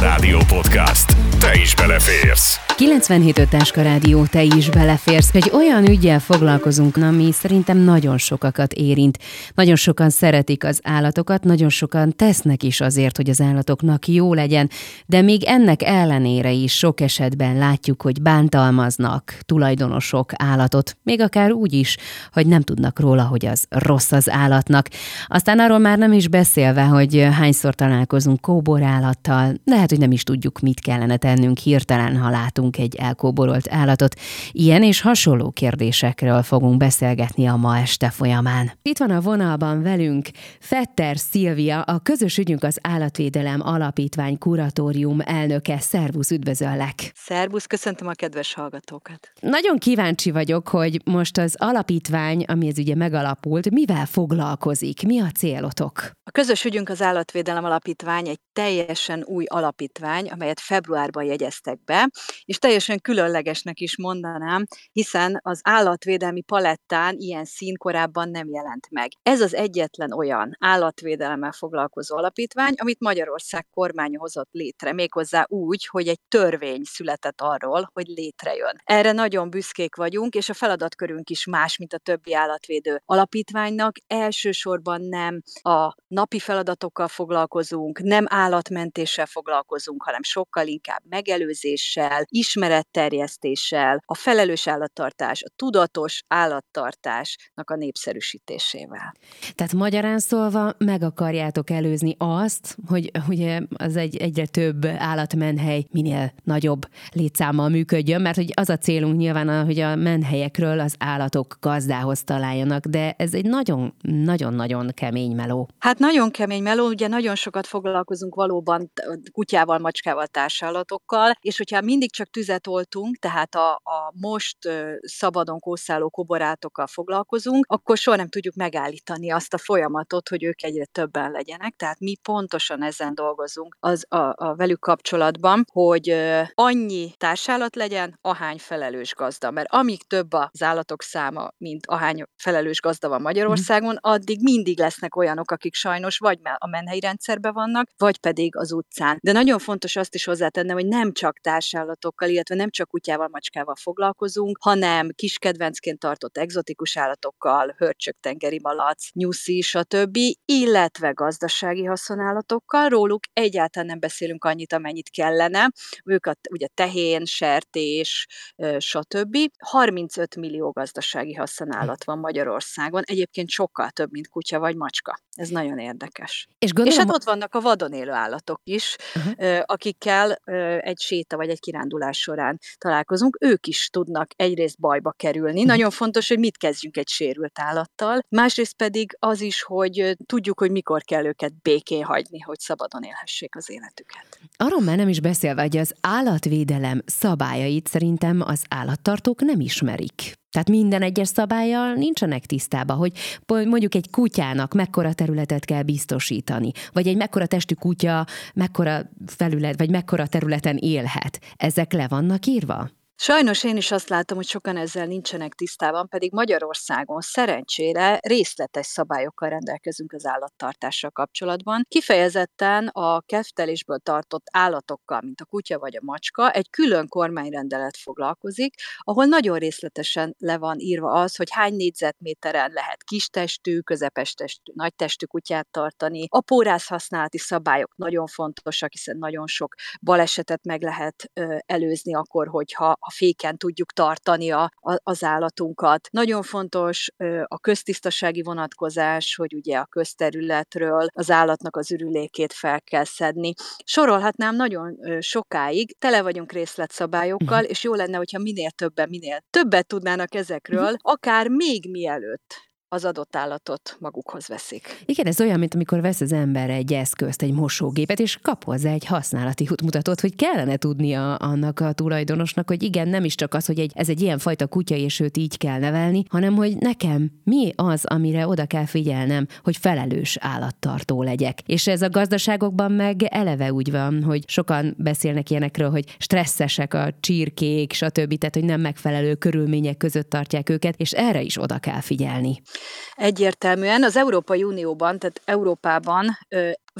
Rádió Podcast. Te is beleférsz. 97 Táska Rádió, te is beleférsz. Egy olyan ügyel foglalkozunk, ami szerintem nagyon sokakat érint. Nagyon sokan szeretik az állatokat, nagyon sokan tesznek is azért, hogy az állatoknak jó legyen, de még ennek ellenére is sok esetben látjuk, hogy bántalmaznak tulajdonosok állatot, még akár úgy is, hogy nem tudnak róla, hogy az rossz az állatnak. Aztán arról már nem is beszélve, hogy hányszor találkozunk kóborállattal, lehet, hogy nem is tudjuk, mit kellene tennünk hirtelen, ha látunk egy elkóborolt állatot. Ilyen és hasonló kérdésekről fogunk beszélgetni a ma este folyamán. Itt van a vonalban velünk Fetter Szilvia, a közös ügyünk az Állatvédelem Alapítvány Kuratórium elnöke. Szervusz, üdvözöllek! Szervusz, köszöntöm a kedves hallgatókat! Nagyon kíváncsi vagyok, hogy most az alapítvány, ami ez ugye megalapult, mivel foglalkozik? Mi a célotok? A közös ügyünk az Állatvédelem Alapítvány egy teljesen új alapítvány, amelyet februárban jegyeztek be, és teljesen különlegesnek is mondanám, hiszen az állatvédelmi palettán ilyen szín korábban nem jelent meg. Ez az egyetlen olyan állatvédelemmel foglalkozó alapítvány, amit Magyarország kormánya hozott létre, méghozzá úgy, hogy egy törvény született arról, hogy létrejön. Erre nagyon büszkék vagyunk, és a feladatkörünk is más, mint a többi állatvédő alapítványnak. Elsősorban nem a napi feladatokkal foglalkozunk, nem állatmentéssel foglalkozunk, hanem sokkal inkább megelőzéssel, ismeretterjesztéssel, a felelős állattartás, a tudatos állattartásnak a népszerűsítésével. Tehát magyarán szólva meg akarjátok előzni azt, hogy ugye az egy, egyre több állatmenhely minél nagyobb létszámmal működjön, mert hogy az a célunk nyilván, hogy a menhelyekről az állatok gazdához találjanak, de ez egy nagyon-nagyon-nagyon kemény meló. Hát nagyon kemény meló, ugye nagyon sokat foglalkozunk valóban kutyával, macskával, társállatokkal, és hogyha mindig csak tüzet oltunk, tehát a, a most szabadon kószáló koborátokkal foglalkozunk, akkor soha nem tudjuk megállítani azt a folyamatot, hogy ők egyre többen legyenek. Tehát mi pontosan ezen dolgozunk az a, a velük kapcsolatban, hogy annyi társállat legyen, ahány felelős gazda. Mert amíg több az állatok száma, mint ahány felelős gazda van Magyarországon, addig mindig lesznek olyanok, akik sajnos vagy a menhelyi rendszerben vannak, vagy pedig az utcán. De nagyon fontos azt is hozzátennem, hogy nem csak társállatokkal, illetve nem csak kutyával, macskával foglalkozunk, hanem kiskedvencként tartott egzotikus állatokkal, hörcsök, tengeri malac, nyuszi, stb., illetve gazdasági haszonállatokkal. Róluk egyáltalán nem beszélünk annyit, amennyit kellene. Ők a, ugye tehén, sertés, stb. 35 millió gazdasági haszonállat van Magyarországon. Egyébként sokkal több, mint kutya vagy macska. Ez nagyon érdekes. És, gondolom, és hát ott vannak a vadon élő állatok is, uh-huh. akikkel egy séta vagy egy kirándulás során találkozunk. Ők is tudnak egyrészt bajba kerülni. Uh-huh. Nagyon fontos, hogy mit kezdjünk egy sérült állattal. Másrészt pedig az is, hogy tudjuk, hogy mikor kell őket békén hagyni, hogy szabadon élhessék az életüket. Arról már nem is beszélve, hogy az állatvédelem szabályait szerintem az állattartók nem ismerik. Tehát minden egyes szabályjal nincsenek tisztában, hogy mondjuk egy kutyának mekkora területet kell biztosítani, vagy egy mekkora testű kutya mekkora felület, vagy mekkora területen élhet. Ezek le vannak írva? Sajnos én is azt látom, hogy sokan ezzel nincsenek tisztában, pedig Magyarországon szerencsére részletes szabályokkal rendelkezünk az állattartással kapcsolatban. Kifejezetten a keftelésből tartott állatokkal, mint a kutya vagy a macska, egy külön kormányrendelet foglalkozik, ahol nagyon részletesen le van írva az, hogy hány négyzetméteren lehet kistestű, közepes testű, nagy testű kutyát tartani. A pórász használati szabályok nagyon fontosak, hiszen nagyon sok balesetet meg lehet előzni akkor, hogyha a féken tudjuk tartani a, a, az állatunkat. Nagyon fontos a köztisztasági vonatkozás, hogy ugye a közterületről az állatnak az ürülékét fel kell szedni. Sorolhatnám nagyon sokáig, tele vagyunk részletszabályokkal, mhm. és jó lenne, hogyha minél többen, minél többet tudnának ezekről, mhm. akár még mielőtt az adott állatot magukhoz veszik. Igen, ez olyan, mint amikor vesz az ember egy eszközt, egy mosógépet, és kap hozzá egy használati útmutatót, hogy kellene tudnia annak a tulajdonosnak, hogy igen, nem is csak az, hogy egy, ez egy ilyen fajta kutya, és őt így kell nevelni, hanem hogy nekem mi az, amire oda kell figyelnem, hogy felelős állattartó legyek. És ez a gazdaságokban meg eleve úgy van, hogy sokan beszélnek ilyenekről, hogy stresszesek a csirkék, stb. Tehát, hogy nem megfelelő körülmények között tartják őket, és erre is oda kell figyelni. Egyértelműen az Európai Unióban, tehát Európában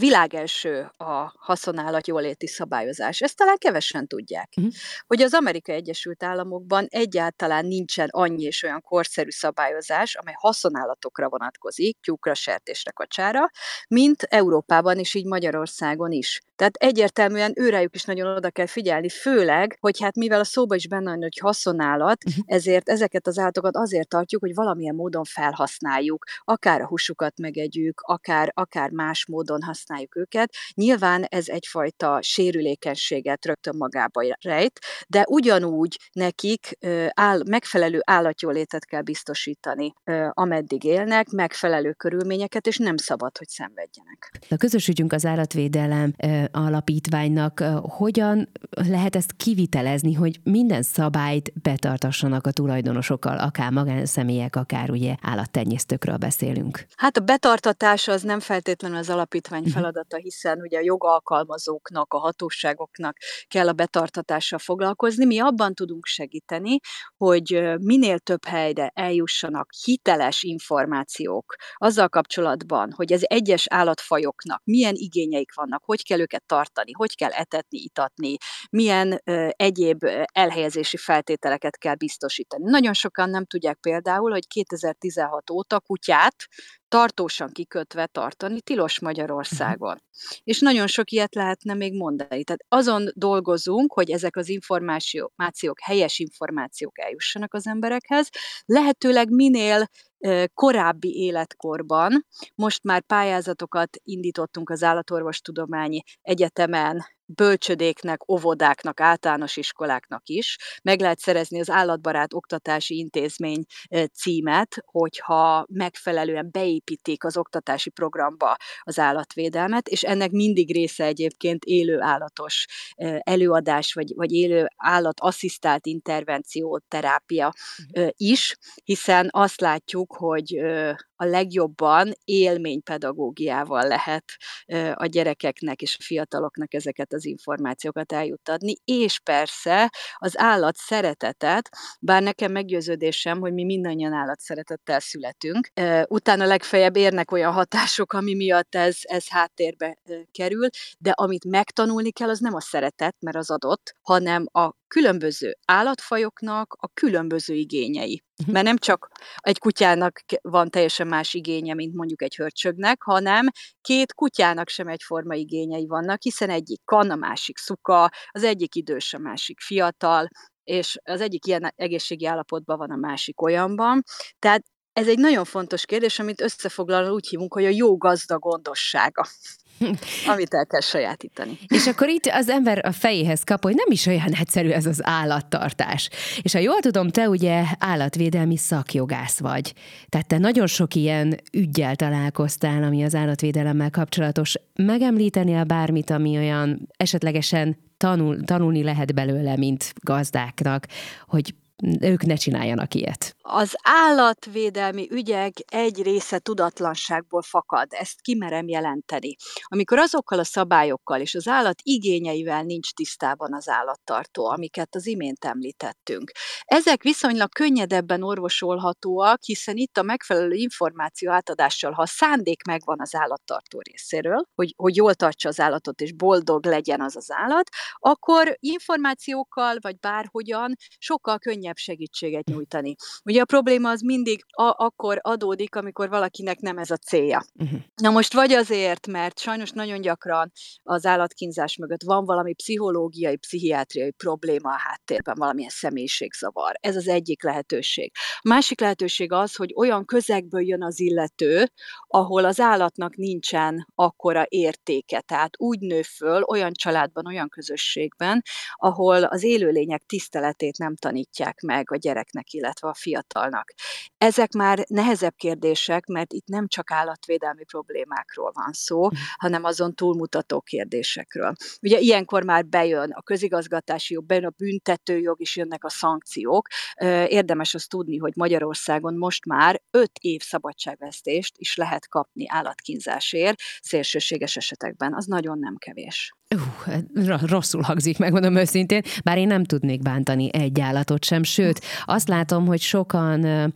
világ első a haszonállat jóléti szabályozás. Ezt talán kevesen tudják. Uh-huh. Hogy az Amerikai Egyesült Államokban egyáltalán nincsen annyi és olyan korszerű szabályozás, amely haszonállatokra vonatkozik, tyúkra, sertésre, kacsára, mint Európában és így Magyarországon is. Tehát egyértelműen őrájuk is nagyon oda kell figyelni, főleg, hogy hát mivel a szóba is benne van, hogy haszonállat, uh-huh. ezért ezeket az állatokat azért tartjuk, hogy valamilyen módon felhasználjuk, akár a húsukat megegyük, akár, akár más módon használjuk őket. Nyilván ez egyfajta sérülékenységet rögtön magába rejt, de ugyanúgy nekik áll, megfelelő állatjólétet kell biztosítani, ameddig élnek, megfelelő körülményeket, és nem szabad, hogy szenvedjenek. A közös ügyünk az állatvédelem alapítványnak hogyan lehet ezt kivitelezni, hogy minden szabályt betartassanak a tulajdonosokkal, akár magánszemélyek, akár ugye állattenyésztőkről beszélünk? Hát a betartatás az nem feltétlenül az alapítvány. Feladata, hiszen ugye a jogalkalmazóknak, a hatóságoknak kell a betartatással foglalkozni. Mi abban tudunk segíteni, hogy minél több helyre eljussanak hiteles információk azzal kapcsolatban, hogy az egyes állatfajoknak milyen igényeik vannak, hogy kell őket tartani, hogy kell etetni, itatni, milyen egyéb elhelyezési feltételeket kell biztosítani. Nagyon sokan nem tudják például, hogy 2016 óta kutyát tartósan kikötve tartani tilos Magyarországon. És nagyon sok ilyet lehetne még mondani. Tehát azon dolgozunk, hogy ezek az információk, helyes információk eljussanak az emberekhez, lehetőleg minél korábbi életkorban. Most már pályázatokat indítottunk az Állatorvostudományi Egyetemen bölcsödéknek, óvodáknak, általános iskoláknak is. Meg lehet szerezni az Állatbarát Oktatási Intézmény címet, hogyha megfelelően beépítik az oktatási programba az állatvédelmet, és ennek mindig része egyébként élő állatos előadás, vagy, vagy élő állat asszisztált intervenció, terápia is, hiszen azt látjuk, hogy a legjobban élménypedagógiával lehet a gyerekeknek és a fiataloknak ezeket az információkat eljuttatni, és persze az állat szeretetet, bár nekem meggyőződésem, hogy mi mindannyian állat szeretettel születünk, utána legfeljebb érnek olyan hatások, ami miatt ez, ez háttérbe kerül, de amit megtanulni kell, az nem a szeretet, mert az adott, hanem a különböző állatfajoknak a különböző igényei. Mhm. Mert nem csak egy kutyának van teljesen más igénye, mint mondjuk egy hörcsögnek, hanem két kutyának sem egyforma igényei vannak, hiszen egyik kan, a másik szuka, az egyik idős, a másik fiatal, és az egyik ilyen egészségi állapotban van, a másik olyanban. Tehát ez egy nagyon fontos kérdés, amit összefoglalva úgy hívunk, hogy a jó gazda gondossága. Amit el kell sajátítani. És akkor itt az ember a fejéhez kap, hogy nem is olyan egyszerű ez az állattartás. És ha jól tudom, te ugye állatvédelmi szakjogász vagy. Tehát te nagyon sok ilyen ügyjel találkoztál, ami az állatvédelemmel kapcsolatos. Megemlíteni a bármit, ami olyan esetlegesen tanul, tanulni lehet belőle, mint gazdáknak, hogy ők ne csináljanak ilyet. Az állatvédelmi ügyek egy része tudatlanságból fakad, ezt kimerem jelenteni. Amikor azokkal a szabályokkal és az állat igényeivel nincs tisztában az állattartó, amiket az imént említettünk. Ezek viszonylag könnyedebben orvosolhatóak, hiszen itt a megfelelő információ átadással, ha a szándék megvan az állattartó részéről, hogy, hogy jól tartsa az állatot és boldog legyen az az állat, akkor információkkal vagy bárhogyan sokkal könnyebb segítséget nyújtani. Ugye a probléma az mindig a- akkor adódik, amikor valakinek nem ez a célja. Uh-huh. Na most vagy azért, mert sajnos nagyon gyakran az állatkínzás mögött van valami pszichológiai, pszichiátriai probléma a háttérben, valamilyen személyiségzavar. Ez az egyik lehetőség. A másik lehetőség az, hogy olyan közegből jön az illető, ahol az állatnak nincsen akkora értéke. Tehát úgy nő föl olyan családban, olyan közösségben, ahol az élőlények tiszteletét nem tanítják meg a gyereknek, illetve a fiatalnak. Ezek már nehezebb kérdések, mert itt nem csak állatvédelmi problémákról van szó, mhm. hanem azon túlmutató kérdésekről. Ugye ilyenkor már bejön a közigazgatási jog, bejön a büntetőjog, is jönnek a szankciók. Érdemes azt tudni, hogy Magyarországon most már öt év szabadságvesztést is lehet kapni állatkínzásért, szélsőséges esetekben. Az nagyon nem kevés. Uh, rosszul hangzik, megmondom őszintén, bár én nem tudnék bántani egy állatot sem, sőt, azt látom, hogy sokan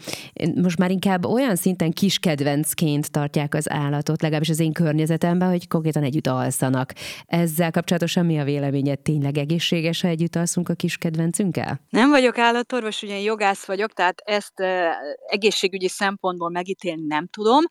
most már inkább olyan szinten kis kedvencként tartják az állatot, legalábbis az én környezetemben, hogy konkrétan együtt alszanak. Ezzel kapcsolatosan mi a véleményed? Tényleg egészséges, ha együtt alszunk a kis kedvencünkkel? Nem vagyok állatorvos, ugye jogász vagyok, tehát ezt egészségügyi szempontból megítélni nem tudom.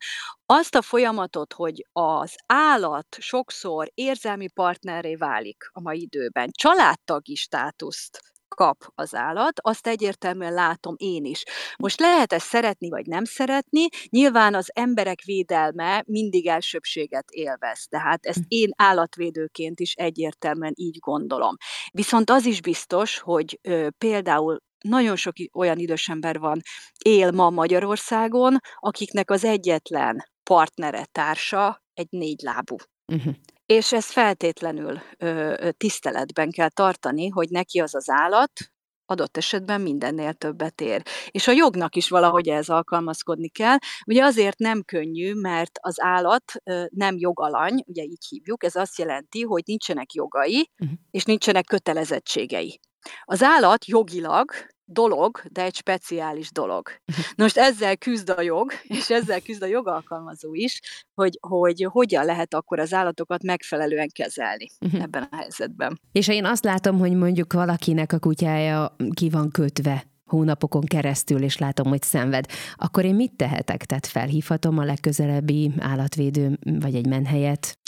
Azt a folyamatot, hogy az állat sokszor érzelmi partnerré válik a mai időben, családtagi státuszt kap az állat, azt egyértelműen látom én is. Most lehet ezt szeretni vagy nem szeretni, nyilván az emberek védelme mindig elsőbséget élvez, tehát ezt hm. én állatvédőként is egyértelműen így gondolom. Viszont az is biztos, hogy ö, például nagyon sok olyan idős ember van, él ma Magyarországon, akiknek az egyetlen partnere, társa egy négylábú. Uh-huh. És ezt feltétlenül ö, tiszteletben kell tartani, hogy neki az az állat, adott esetben mindennél többet ér. És a jognak is valahogy ez alkalmazkodni kell. Ugye azért nem könnyű, mert az állat nem jogalany, ugye így hívjuk, ez azt jelenti, hogy nincsenek jogai, uh-huh. és nincsenek kötelezettségei. Az állat jogilag dolog, de egy speciális dolog. Most ezzel küzd a jog, és ezzel küzd a jogalkalmazó is, hogy, hogy hogyan lehet akkor az állatokat megfelelően kezelni uh-huh. ebben a helyzetben. És én azt látom, hogy mondjuk valakinek a kutyája ki van kötve hónapokon keresztül, és látom, hogy szenved, akkor én mit tehetek? Tehát felhívhatom a legközelebbi állatvédő, vagy egy menhelyet?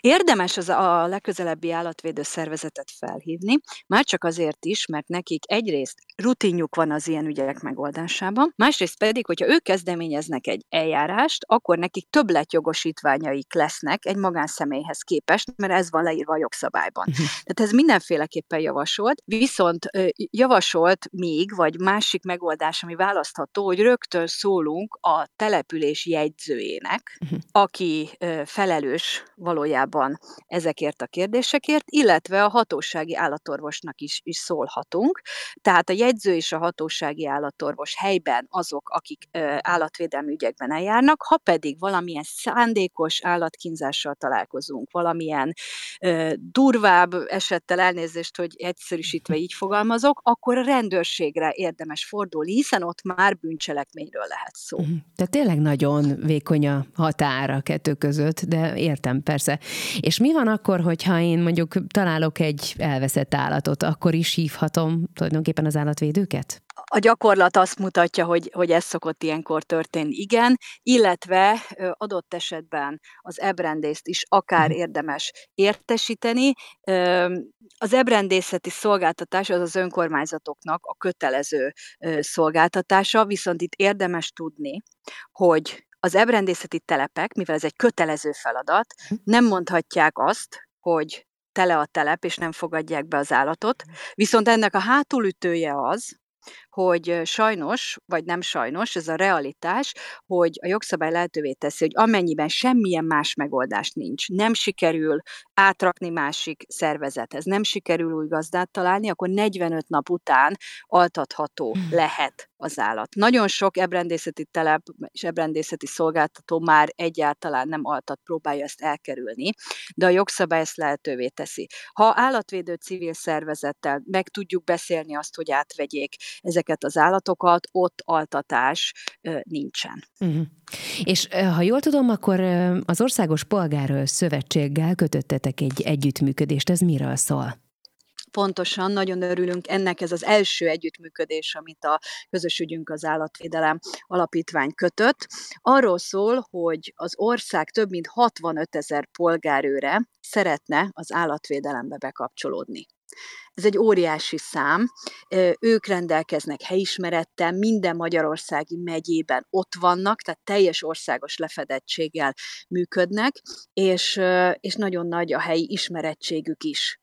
Érdemes az a legközelebbi állatvédő szervezetet felhívni, már csak azért is, mert nekik egyrészt rutinjuk van az ilyen ügyek megoldásában, másrészt pedig, hogyha ők kezdeményeznek egy eljárást, akkor nekik többletjogosítványaik lesznek egy magánszemélyhez képest, mert ez van leírva a jogszabályban. Uh-huh. Tehát ez mindenféleképpen javasolt, viszont javasolt még, vagy másik megoldás, ami választható, hogy rögtön szólunk a település jegyzőjének, uh-huh. aki felelős valójában ezekért a kérdésekért, illetve a hatósági állatorvosnak is, is szólhatunk. Tehát a jegyző és a hatósági állatorvos helyben azok, akik állatvédelmi ügyekben eljárnak, ha pedig valamilyen szándékos állatkínzással találkozunk, valamilyen durvább esettel elnézést, hogy egyszerűsítve így fogalmazok, akkor a rendőrségre érdemes fordulni, hiszen ott már bűncselekményről lehet szó. Tehát tényleg nagyon vékony a határ a kettő között, de értem persze. És mi van akkor, hogyha én mondjuk találok egy elveszett állatot, akkor is hívhatom tulajdonképpen az állatvédőket? a gyakorlat azt mutatja, hogy, hogy ez szokott ilyenkor történni, igen, illetve adott esetben az ebrendészt is akár mhm. érdemes értesíteni. Az ebrendészeti szolgáltatás az az önkormányzatoknak a kötelező szolgáltatása, viszont itt érdemes tudni, hogy az ebrendészeti telepek, mivel ez egy kötelező feladat, mhm. nem mondhatják azt, hogy tele a telep, és nem fogadják be az állatot. Mhm. Viszont ennek a hátulütője az, hogy sajnos, vagy nem sajnos, ez a realitás, hogy a jogszabály lehetővé teszi, hogy amennyiben semmilyen más megoldás nincs, nem sikerül átrakni másik szervezethez, nem sikerül új gazdát találni, akkor 45 nap után altatható hmm. lehet az állat. Nagyon sok ebrendészeti telep és ebrendészeti szolgáltató már egyáltalán nem altat, próbálja ezt elkerülni, de a jogszabály ezt lehetővé teszi. Ha állatvédő civil szervezettel meg tudjuk beszélni azt, hogy átvegyék ezeket az állatokat, ott altatás nincsen. Uh-huh. És ha jól tudom, akkor az Országos Polgár Szövetséggel kötöttetek egy együttműködést. Ez miről szól? pontosan, nagyon örülünk ennek, ez az első együttműködés, amit a Közös Ügyünk az Állatvédelem Alapítvány kötött. Arról szól, hogy az ország több mint 65 ezer polgárőre szeretne az állatvédelembe bekapcsolódni. Ez egy óriási szám. Ők rendelkeznek helyismerettel, minden magyarországi megyében ott vannak, tehát teljes országos lefedettséggel működnek, és, és nagyon nagy a helyi ismerettségük is.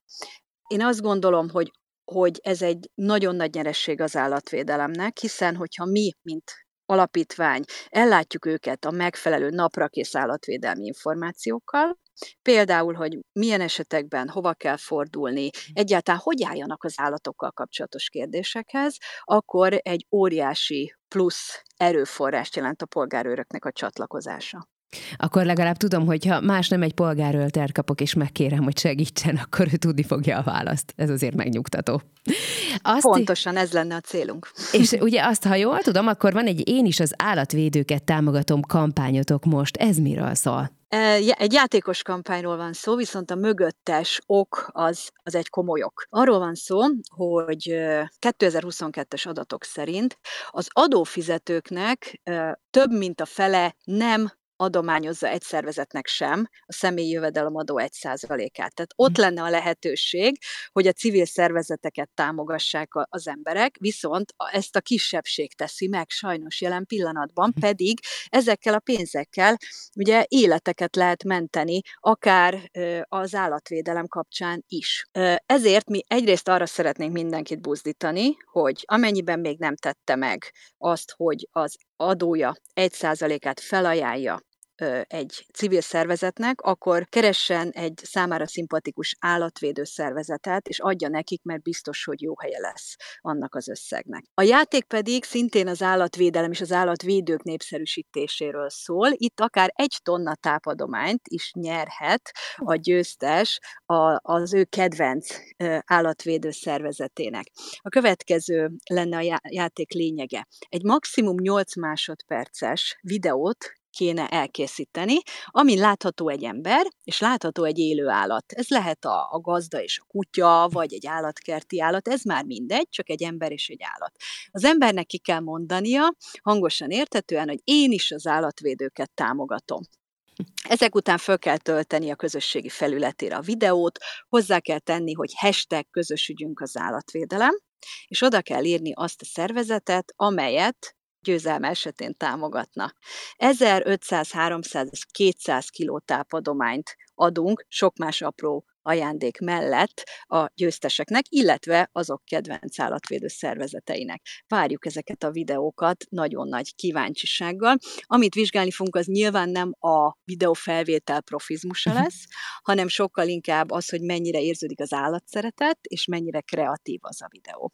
Én azt gondolom, hogy hogy ez egy nagyon nagy nyeresség az állatvédelemnek, hiszen hogyha mi, mint alapítvány ellátjuk őket a megfelelő naprakész állatvédelmi információkkal, Például, hogy milyen esetekben hova kell fordulni, egyáltalán hogy álljanak az állatokkal kapcsolatos kérdésekhez, akkor egy óriási plusz erőforrást jelent a polgárőröknek a csatlakozása. Akkor legalább tudom, hogy ha más nem egy polgáröltert kapok, és megkérem, hogy segítsen, akkor ő tudni fogja a választ. Ez azért megnyugtató. Azt Pontosan ez lenne a célunk. És ugye azt, ha jól tudom, akkor van egy Én is az állatvédőket támogatom kampányotok most. Ez miről szól? Egy játékos kampányról van szó, viszont a mögöttes ok az, az egy komoly ok. Arról van szó, hogy 2022-es adatok szerint az adófizetőknek több mint a fele nem adományozza egy szervezetnek sem a személyi jövedelemadó 1%-át. Tehát ott hm. lenne a lehetőség, hogy a civil szervezeteket támogassák az emberek, viszont ezt a kisebbség teszi meg sajnos jelen pillanatban, hm. pedig ezekkel a pénzekkel ugye életeket lehet menteni, akár az állatvédelem kapcsán is. Ezért mi egyrészt arra szeretnénk mindenkit buzdítani, hogy amennyiben még nem tette meg azt, hogy az adója 1%-át felajánlja egy civil szervezetnek, akkor keressen egy számára szimpatikus állatvédő szervezetet, és adja nekik, mert biztos, hogy jó helye lesz annak az összegnek. A játék pedig szintén az állatvédelem és az állatvédők népszerűsítéséről szól. Itt akár egy tonna tápadományt is nyerhet a győztes az ő kedvenc állatvédő szervezetének. A következő lenne a játék lényege. Egy maximum 8 másodperces videót kéne elkészíteni, amin látható egy ember, és látható egy élő állat. Ez lehet a, a gazda és a kutya, vagy egy állatkerti állat, ez már mindegy, csak egy ember és egy állat. Az embernek ki kell mondania, hangosan értetően, hogy én is az állatvédőket támogatom. Ezek után föl kell tölteni a közösségi felületére a videót, hozzá kell tenni, hogy hashtag közösügyünk az állatvédelem, és oda kell írni azt a szervezetet, amelyet győzelme esetén támogatna. 1500, 300 és 200 kiló tápadományt adunk, sok más apró ajándék mellett a győzteseknek, illetve azok kedvenc állatvédő szervezeteinek. Várjuk ezeket a videókat nagyon nagy kíváncsisággal. Amit vizsgálni fogunk, az nyilván nem a videófelvétel profizmusa mhm. lesz, hanem sokkal inkább az, hogy mennyire érződik az állatszeretet, és mennyire kreatív az a videó.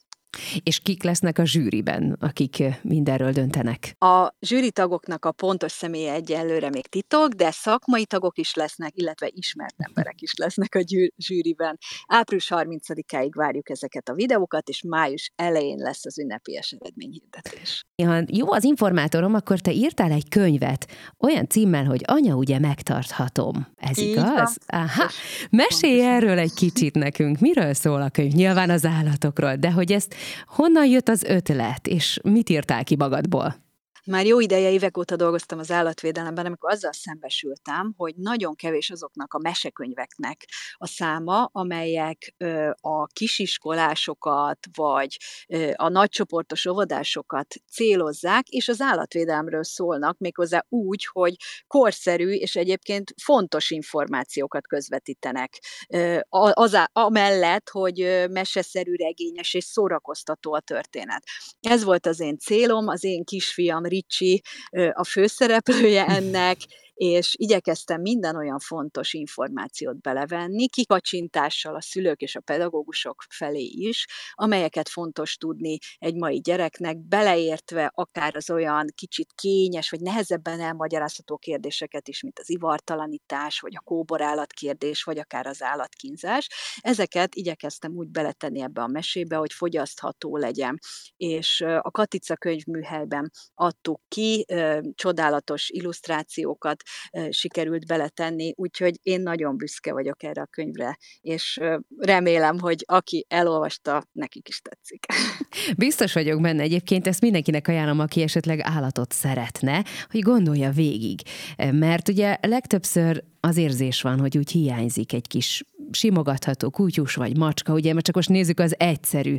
És kik lesznek a zsűriben, akik mindenről döntenek? A zsűritagoknak a pontos személye egyelőre még titok, de szakmai tagok is lesznek, illetve ismert emberek is lesznek a zsűriben. Április 30-áig várjuk ezeket a videókat, és május elején lesz az ünnepélyes eredményhirdetés. Ha jó az informátorom, akkor te írtál egy könyvet olyan címmel, hogy anya ugye megtarthatom. Ez Így igaz? Van. Aha. Mesélj erről egy kicsit nekünk. Miről szól a könyv? Nyilván az állatokról, de hogy ezt honnan jött az ötlet, és mit írtál ki magadból? Már jó ideje, évek óta dolgoztam az állatvédelemben, amikor azzal szembesültem, hogy nagyon kevés azoknak a mesekönyveknek a száma, amelyek a kisiskolásokat, vagy a nagycsoportos óvodásokat célozzák, és az állatvédelemről szólnak, méghozzá úgy, hogy korszerű és egyébként fontos információkat közvetítenek. Az, amellett, hogy meseszerű, regényes és szórakoztató a történet. Ez volt az én célom, az én kisfiam Ricsi a főszereplője ennek, és igyekeztem minden olyan fontos információt belevenni, kikacsintással a szülők és a pedagógusok felé is, amelyeket fontos tudni egy mai gyereknek, beleértve akár az olyan kicsit kényes, vagy nehezebben elmagyarázható kérdéseket is, mint az ivartalanítás, vagy a kóborállat kérdés, vagy akár az állatkínzás. Ezeket igyekeztem úgy beletenni ebbe a mesébe, hogy fogyasztható legyen. És a Katica könyvműhelyben adtuk ki csodálatos illusztrációkat, sikerült beletenni, úgyhogy én nagyon büszke vagyok erre a könyvre, és remélem, hogy aki elolvasta, nekik is tetszik. Biztos vagyok benne egyébként, ezt mindenkinek ajánlom, aki esetleg állatot szeretne, hogy gondolja végig. Mert ugye legtöbbször az érzés van, hogy úgy hiányzik egy kis simogatható kutyus vagy macska, ugye, mert csak most nézzük az egyszerű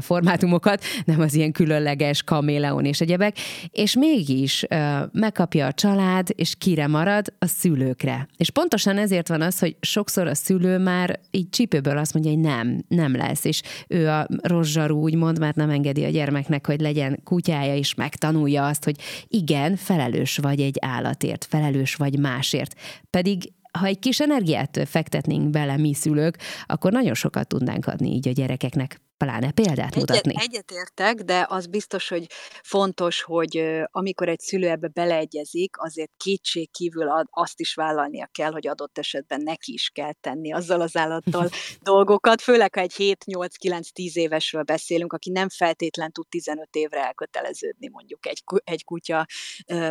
formátumokat, nem az ilyen különleges kaméleon és egyebek, és mégis megkapja a család, és kire marad? A szülőkre. És pontosan ezért van az, hogy sokszor a szülő már így csípőből azt mondja, hogy nem, nem lesz, és ő a rozsarú úgymond, mert nem engedi a gyermeknek, hogy legyen kutyája, és megtanulja azt, hogy igen, felelős vagy egy állatért, felelős vagy másért. Pedig ha egy kis energiát fektetnénk bele mi szülők, akkor nagyon sokat tudnánk adni így a gyerekeknek. Pláne példát mutatni. Egyet, egyetértek, de az biztos, hogy fontos, hogy amikor egy szülő ebbe beleegyezik, azért kétség kívül azt is vállalnia kell, hogy adott esetben neki is kell tenni azzal az állattal dolgokat, főleg ha egy 7-8-9-10 évesről beszélünk, aki nem feltétlen tud 15 évre elköteleződni mondjuk egy, egy kutya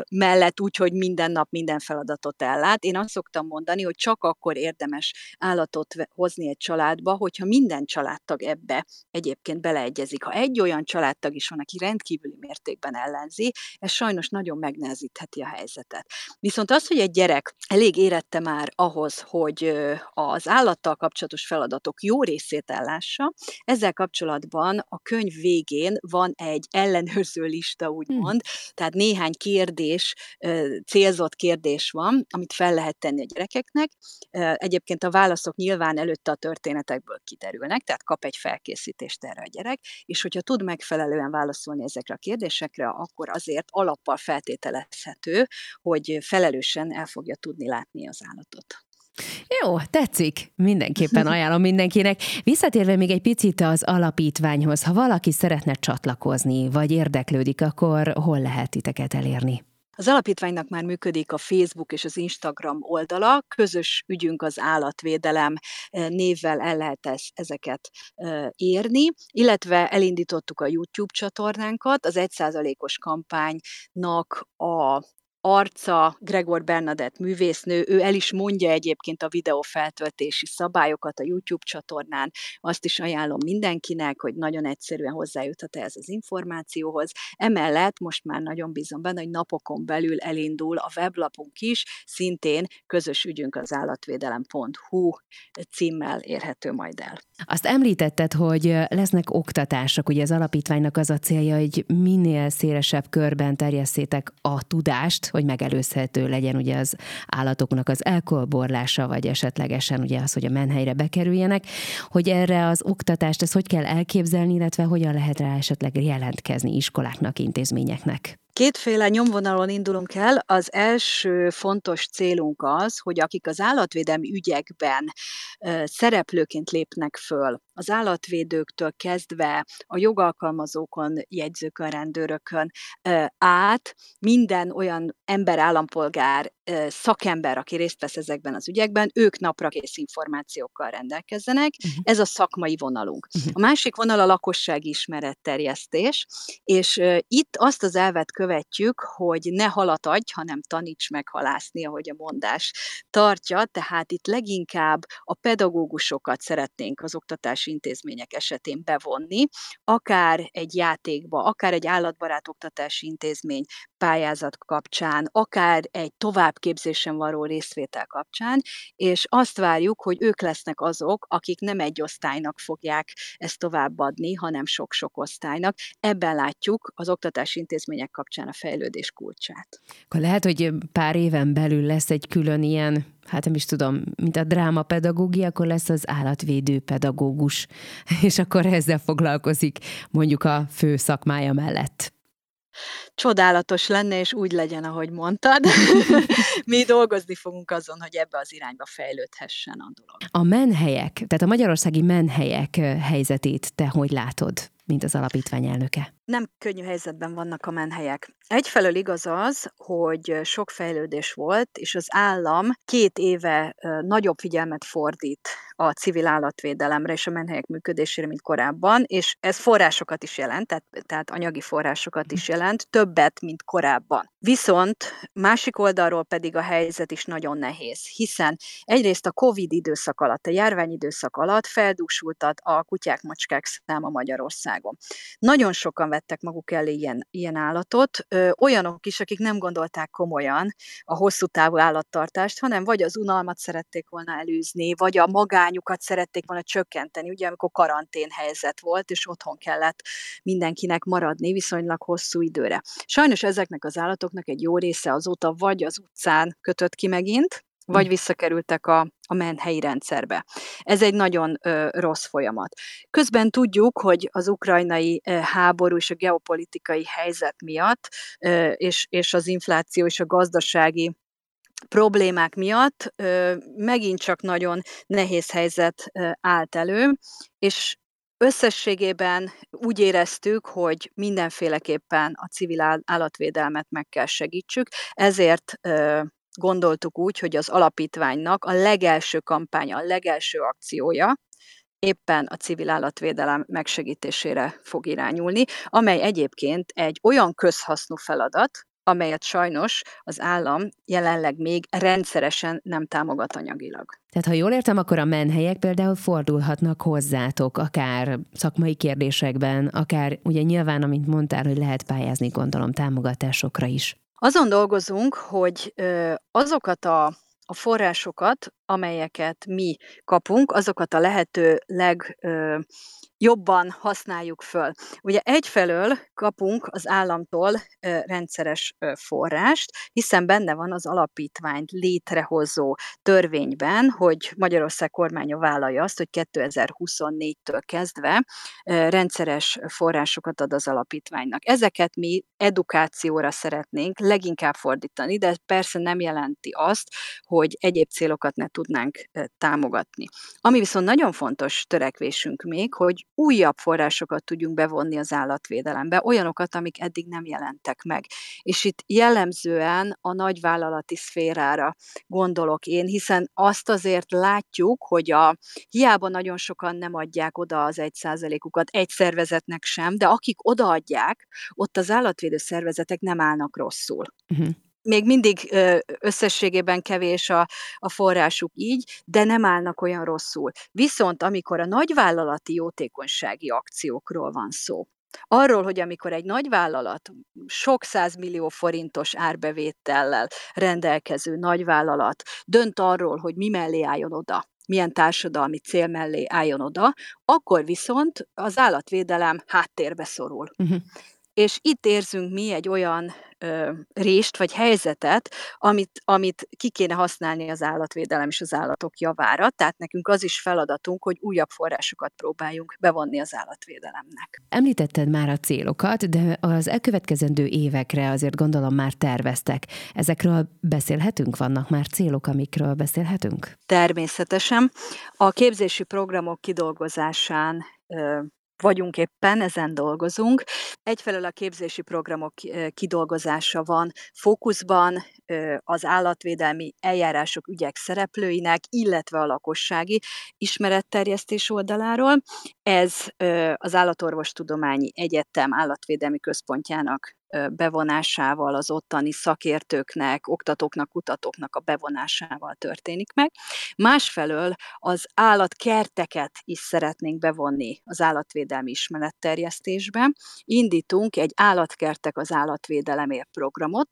mellett, úgyhogy minden nap minden feladatot ellát. Én azt szoktam mondani, hogy csak akkor érdemes állatot hozni egy családba, hogyha minden családtag ebbe egyébként beleegyezik. Ha egy olyan családtag is van, aki rendkívüli mértékben ellenzi, ez sajnos nagyon megnehezítheti a helyzetet. Viszont az, hogy egy gyerek elég érette már ahhoz, hogy az állattal kapcsolatos feladatok jó részét ellássa, ezzel kapcsolatban a könyv végén van egy ellenőrző lista, úgymond, hmm. tehát néhány kérdés, célzott kérdés van, amit fel lehet tenni a gyerekeknek. Egyébként a válaszok nyilván előtte a történetekből kiderülnek, tehát kap egy felkészítést erre a gyerek, és hogyha tud megfelelően válaszolni ezekre a kérdésekre, akkor azért alappal feltételezhető, hogy felelősen el fogja tudni látni az állatot. Jó, tetszik. Mindenképpen ajánlom mindenkinek. Visszatérve még egy picit az alapítványhoz, ha valaki szeretne csatlakozni, vagy érdeklődik, akkor hol lehet titeket elérni? Az alapítványnak már működik a Facebook és az Instagram oldala, közös ügyünk az állatvédelem. Névvel el lehet ezeket érni, illetve elindítottuk a YouTube csatornánkat, az 1%-os kampánynak a arca Gregor Bernadett művésznő, ő el is mondja egyébként a videó feltöltési szabályokat a YouTube csatornán, azt is ajánlom mindenkinek, hogy nagyon egyszerűen hozzájuthat ez az információhoz. Emellett most már nagyon bízom benne, hogy napokon belül elindul a weblapunk is, szintén közös ügyünk az állatvédelem.hu címmel érhető majd el. Azt említetted, hogy lesznek oktatások, ugye az alapítványnak az a célja, hogy minél szélesebb körben terjesszétek a tudást, hogy megelőzhető legyen ugye az állatoknak az elkolborlása, vagy esetlegesen ugye az, hogy a menhelyre bekerüljenek, hogy erre az oktatást, ezt hogy kell elképzelni, illetve hogyan lehet rá esetleg jelentkezni iskoláknak, intézményeknek? Kétféle nyomvonalon indulunk el. Az első fontos célunk az, hogy akik az állatvédelmi ügyekben szereplőként lépnek föl, az állatvédőktől kezdve a jogalkalmazókon, jegyzőkön, rendőrökön át minden olyan ember, állampolgár, szakember, aki részt vesz ezekben az ügyekben, ők naprakész információkkal rendelkezzenek. Uh-huh. Ez a szakmai vonalunk. Uh-huh. A másik vonal a lakossági ismeretterjesztés, és itt azt az elvet követjük, hogy ne halat adj, hanem taníts meg halászni, ahogy a mondás tartja, tehát itt leginkább a pedagógusokat szeretnénk az oktatási intézmények esetén bevonni, akár egy játékba, akár egy állatbarát oktatási intézmény pályázat kapcsán, akár egy továbbképzésen való részvétel kapcsán, és azt várjuk, hogy ők lesznek azok, akik nem egy osztálynak fogják ezt továbbadni, hanem sok-sok osztálynak. Ebben látjuk az oktatási intézmények kapcsán a fejlődés kulcsát. Akkor lehet, hogy pár éven belül lesz egy külön ilyen hát nem is tudom, mint a drámapedagógia, akkor lesz az állatvédő pedagógus, és akkor ezzel foglalkozik mondjuk a fő szakmája mellett. Csodálatos lenne, és úgy legyen, ahogy mondtad. Mi dolgozni fogunk azon, hogy ebbe az irányba fejlődhessen a dolog. A menhelyek, tehát a magyarországi menhelyek helyzetét te hogy látod, mint az alapítvány elnöke? Nem könnyű helyzetben vannak a menhelyek. Egyfelől igaz az, hogy sok fejlődés volt, és az állam két éve nagyobb figyelmet fordít a civil állatvédelemre és a menhelyek működésére, mint korábban, és ez forrásokat is jelent, tehát, tehát anyagi forrásokat is jelent, többet, mint korábban. Viszont másik oldalról pedig a helyzet is nagyon nehéz, hiszen egyrészt a COVID időszak alatt, a járvány időszak alatt feldúsultat a kutyák, macskák száma Magyarországon. Nagyon sokan vettek maguk elé ilyen, ilyen állatot, ö, olyanok is, akik nem gondolták komolyan a hosszú távú állattartást, hanem vagy az unalmat szerették volna előzni, vagy a magányukat szerették volna csökkenteni, ugye amikor karantén helyzet volt, és otthon kellett mindenkinek maradni viszonylag hosszú időre. Sajnos ezeknek az állatoknak egy jó része azóta vagy az utcán kötött ki megint, vagy visszakerültek a, a menhelyi rendszerbe. Ez egy nagyon ö, rossz folyamat. Közben tudjuk, hogy az ukrajnai ö, háború és a geopolitikai helyzet miatt, ö, és, és az infláció és a gazdasági problémák miatt ö, megint csak nagyon nehéz helyzet ö, állt elő, és Összességében úgy éreztük, hogy mindenféleképpen a civil állatvédelmet meg kell segítsük, ezért gondoltuk úgy, hogy az alapítványnak a legelső kampánya, a legelső akciója, éppen a civil állatvédelem megsegítésére fog irányulni, amely egyébként egy olyan közhasznú feladat, amelyet sajnos az állam jelenleg még rendszeresen nem támogat anyagilag. Tehát ha jól értem, akkor a menhelyek például fordulhatnak hozzátok, akár szakmai kérdésekben, akár ugye nyilván, amint mondtál, hogy lehet pályázni, gondolom, támogatásokra is. Azon dolgozunk, hogy azokat a, a forrásokat, amelyeket mi kapunk, azokat a lehető leg jobban használjuk föl. Ugye egyfelől kapunk az államtól rendszeres forrást, hiszen benne van az alapítványt létrehozó törvényben, hogy Magyarország kormánya vállalja azt, hogy 2024-től kezdve rendszeres forrásokat ad az alapítványnak. Ezeket mi edukációra szeretnénk leginkább fordítani, de persze nem jelenti azt, hogy egyéb célokat ne tudnánk támogatni. Ami viszont nagyon fontos törekvésünk még, hogy újabb forrásokat tudjunk bevonni az állatvédelembe, olyanokat, amik eddig nem jelentek meg. És itt jellemzően a nagyvállalati szférára gondolok én, hiszen azt azért látjuk, hogy a hiába nagyon sokan nem adják oda az egy százalékukat egy szervezetnek sem, de akik odaadják, ott az állatvédő szervezetek nem állnak rosszul. Uh-huh még mindig összességében kevés a, a forrásuk így, de nem állnak olyan rosszul. Viszont amikor a nagyvállalati jótékonysági akciókról van szó, Arról, hogy amikor egy nagyvállalat, sok millió forintos árbevétellel rendelkező nagyvállalat dönt arról, hogy mi mellé álljon oda, milyen társadalmi cél mellé álljon oda, akkor viszont az állatvédelem háttérbe szorul. Uh-huh. És itt érzünk mi egy olyan ö, rést vagy helyzetet, amit, amit ki kéne használni az állatvédelem és az állatok javára. Tehát nekünk az is feladatunk, hogy újabb forrásokat próbáljunk bevonni az állatvédelemnek. Említetted már a célokat, de az elkövetkezendő évekre azért gondolom már terveztek. Ezekről beszélhetünk? Vannak már célok, amikről beszélhetünk? Természetesen. A képzési programok kidolgozásán vagyunk éppen, ezen dolgozunk. Egyfelől a képzési programok kidolgozása van fókuszban, az állatvédelmi eljárások ügyek szereplőinek, illetve a lakossági ismeretterjesztés oldaláról. Ez az Állatorvostudományi Egyetem állatvédelmi központjának bevonásával, az ottani szakértőknek, oktatóknak, kutatóknak a bevonásával történik meg. Másfelől az állatkerteket is szeretnénk bevonni az állatvédelmi ismeretterjesztésbe. Indítunk egy állatkertek az állatvédelemért programot,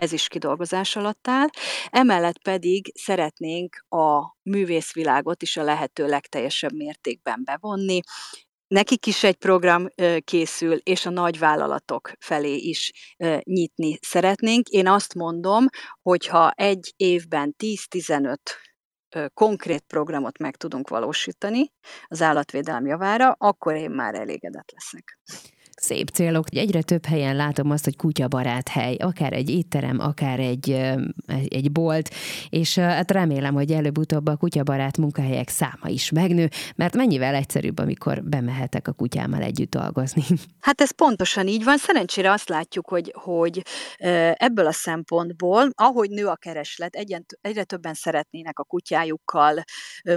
ez is kidolgozás alatt áll. Emellett pedig szeretnénk a művészvilágot is a lehető legteljesebb mértékben bevonni, nekik is egy program készül, és a nagyvállalatok felé is nyitni szeretnénk. Én azt mondom, hogy ha egy évben 10-15 konkrét programot meg tudunk valósítani az állatvédelmi javára, akkor én már elégedett leszek szép célok. Egyre több helyen látom azt, hogy kutyabarát hely, akár egy étterem, akár egy, egy bolt, és hát remélem, hogy előbb-utóbb a kutyabarát munkahelyek száma is megnő, mert mennyivel egyszerűbb, amikor bemehetek a kutyámmal együtt dolgozni. Hát ez pontosan így van. Szerencsére azt látjuk, hogy, hogy ebből a szempontból, ahogy nő a kereslet, egyre, egyre többen szeretnének a kutyájukkal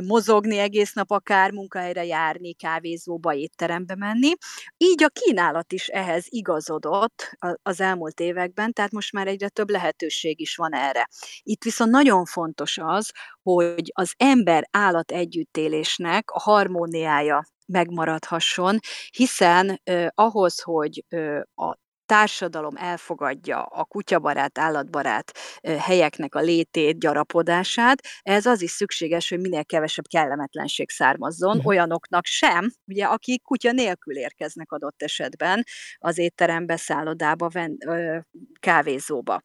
mozogni egész nap, akár munkahelyre járni, kávézóba, étterembe menni. Így a kínálat kínálat is ehhez igazodott az elmúlt években, tehát most már egyre több lehetőség is van erre. Itt viszont nagyon fontos az, hogy az ember-állat együttélésnek a harmóniája megmaradhasson, hiszen eh, ahhoz, hogy eh, a társadalom elfogadja a kutyabarát, állatbarát helyeknek a létét, gyarapodását, ez az is szükséges, hogy minél kevesebb kellemetlenség származzon uh-huh. olyanoknak sem, ugye, akik kutya nélkül érkeznek adott esetben az étterembe, szállodába, kávézóba.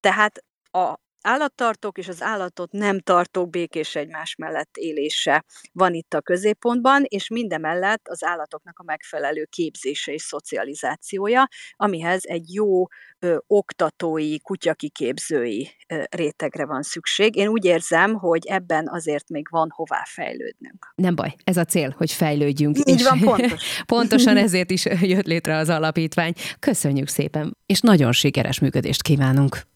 Tehát a állattartók és az állatot nem tartók békés egymás mellett élése van itt a középpontban, és mindemellett az állatoknak a megfelelő képzése és szocializációja, amihez egy jó ö, oktatói, kutyakiképzői ö, rétegre van szükség. Én úgy érzem, hogy ebben azért még van hová fejlődnünk. Nem baj, ez a cél, hogy fejlődjünk. Így és van, pontos. pontosan ezért is jött létre az alapítvány. Köszönjük szépen, és nagyon sikeres működést kívánunk.